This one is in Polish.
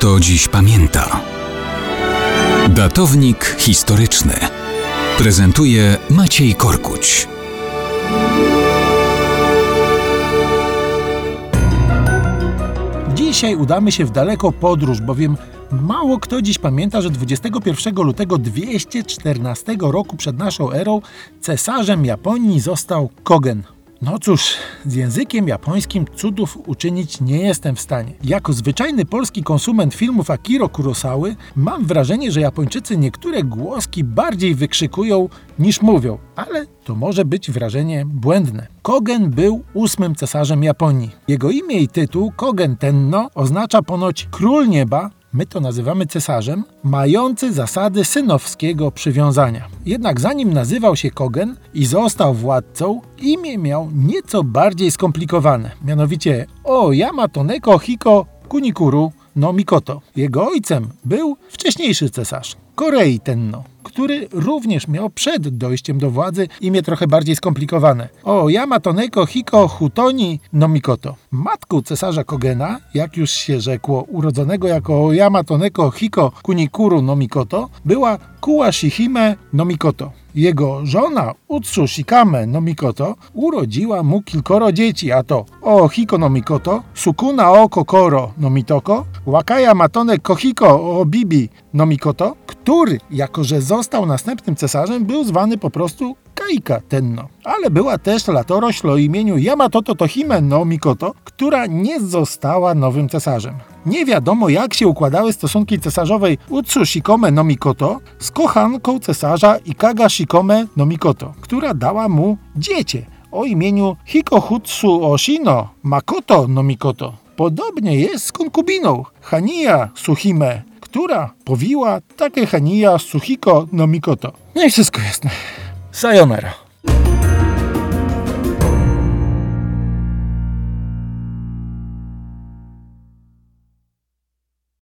kto dziś pamięta. Datownik historyczny prezentuje Maciej Korkuć. Dzisiaj udamy się w daleką podróż, bowiem mało kto dziś pamięta, że 21 lutego 214 roku przed naszą erą cesarzem Japonii został Kogen. No cóż, z językiem japońskim cudów uczynić nie jestem w stanie. Jako zwyczajny polski konsument filmów Akiro Kurosawy mam wrażenie, że Japończycy niektóre głoski bardziej wykrzykują niż mówią, ale to może być wrażenie błędne. Kogen był ósmym cesarzem Japonii. Jego imię i tytuł Kogen Tenno oznacza ponoć król nieba my to nazywamy cesarzem, mający zasady synowskiego przywiązania. Jednak zanim nazywał się Kogen i został władcą, imię miał nieco bardziej skomplikowane, mianowicie O Yamatoneko Hiko Kunikuru no Mikoto. Jego ojcem był wcześniejszy cesarz, Korei Tenno, który również miał przed dojściem do władzy imię trochę bardziej skomplikowane. O Yamatoneko Hiko Hutoni no Mikoto. Cesarza Kogena, jak już się rzekło, urodzonego jako Yamatoneko Hiko Kunikuru no Mikoto, była Kuashihime no Mikoto. Jego żona Utsu Shikame no Mikoto urodziła mu kilkoro dzieci, a to O Hiko no Mikoto, Sukuna o Kokoro no Wakaya Matone Kohiko o Bibi no Mikoto, który, jako że został następnym cesarzem, był zwany po prostu Kaika Tenno. Ale była też latorośl o imieniu Yamatoto Tohime no Mikoto, która nie została nowym cesarzem. Nie wiadomo jak się układały stosunki cesarzowej Utsu Shikome no Mikoto z kochanką cesarza Ikaga Shikome no Mikoto, która dała mu dziecię o imieniu Hikohutsu Oshino Makoto no Mikoto. Podobnie jest z konkubiną Hania Suhime, która powiła takie Hania Suhiko no Mikoto. No i wszystko jasne. Sayonara.